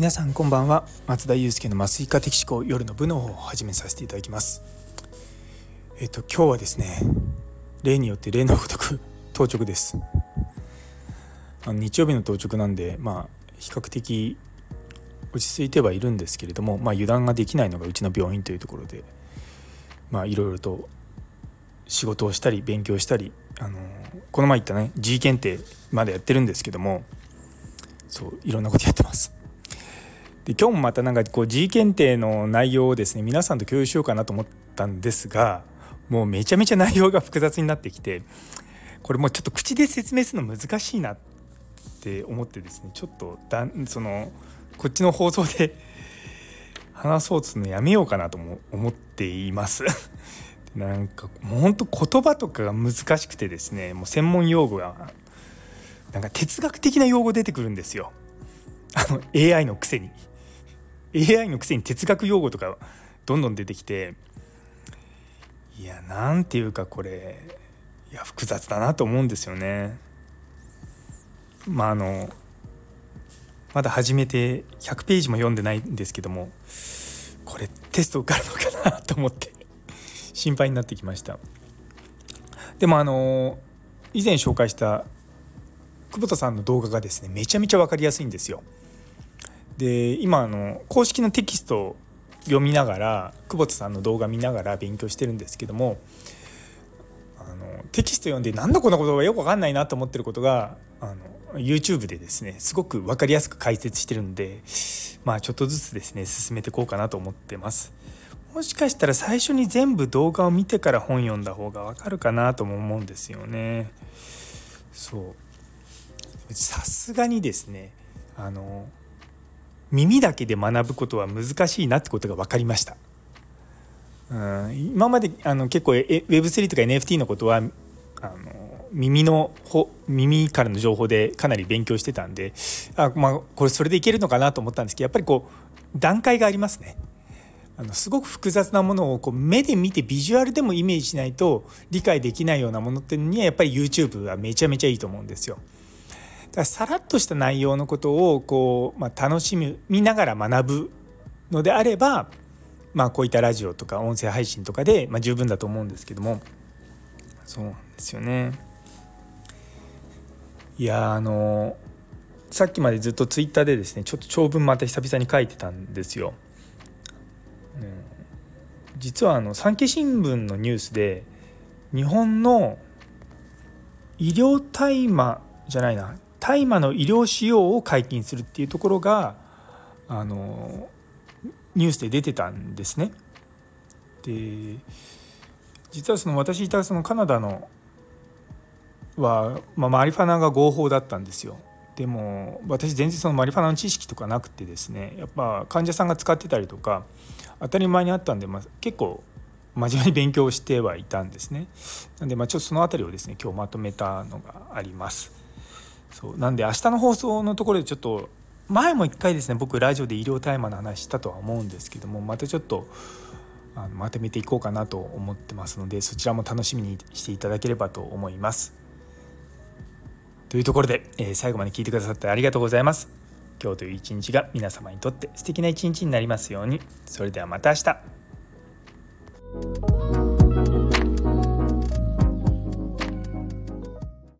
皆さんこんばんは。松田祐介の麻酔科的思考夜の部の方を始めさせていただきます。えっと今日はですね例によって例のごとく当直です。あの日曜日の当直なんでまあ比較的落ち着いてはいるんですけれども、まあ、油断ができないのがうちの病院というところでまあいろいろと仕事をしたり勉強したりあのこの前言ったね G 検定までやってるんですけどもそういろんなことやってます。で今日もまたなんかこう G 検定の内容をですね皆さんと共有しようかなと思ったんですがもうめちゃめちゃ内容が複雑になってきてこれもうちょっと口で説明するの難しいなって思ってですねちょっとだそのこっちの放送で 話そうとするのやめようかなとも思っています。なんかもうほんと言葉とかが難しくてですねもう専門用語がなんか哲学的な用語出てくるんですよ。あの AI のくせに。AI のくせに哲学用語とかどんどん出てきていやなんていうかこれいや複雑だなと思うんですよね。まああのまだ始めて100ページも読んでないんですけどもこれテスト受かるのかなと思って心配になってきました。でもあの以前紹介した久保田さんの動画がですねめちゃめちゃ分かりやすいんですよ。で今あの公式のテキストを読みながら久保田さんの動画見ながら勉強してるんですけどもあのテキスト読んでなんだこんなことがよく分かんないなと思ってることがあの YouTube でですねすごく分かりやすく解説してるんでまあちょっとずつですね進めていこうかなと思ってます。もしかしたら最初に全部動画を見てから本読んだ方が分かるかなとも思うんですよね。そうさすがにですねあの耳だけで学ぶことは難しいなってことが分かりました。うん、今まであの結構 Web3 とか NFT のことはあの耳の耳からの情報でかなり勉強してたんであ、まあ、これそれでいけるのかなと思ったんですけどやっぱりこう段階がありますね。あのすごく複雑なものをこう目で見てビジュアルでもイメージしないと理解できないようなものっていうのにはやっぱり YouTube はめちゃめちゃいいと思うんですよ。らさらっとした内容のことをこう、まあ、楽しみながら学ぶのであれば、まあ、こういったラジオとか音声配信とかで、まあ、十分だと思うんですけどもそうなんですよね。いやあのさっきまでずっとツイッターでですねちょっと長文また久々に書いてたんですよ。実はあの産経新聞のニュースで日本の医療大麻じゃないな大麻の医療使用を解禁するっていうところがあのニュースで出てたんですね。で実はその私いたそのカナダのは、まあ、マリファナが合法だったんですよ。でも私全然そのマリファナの知識とかなくてですねやっぱ患者さんが使ってたりとか当たり前にあったんで、まあ、結構真面目に勉強してはいたんですね。なんでまあちょっとその辺りをですね今日まとめたのがあります。そうなんで明日の放送のところでちょっと前も一回ですね僕ラジオで医療大麻の話したとは思うんですけどもまたちょっとあのまとめていこうかなと思ってますのでそちらも楽しみにしていただければと思います。というところで、えー、最後まで聞いてくださってありがとうございます。今日という一日が皆様にとって素敵な一日になりますように。それではまた明日。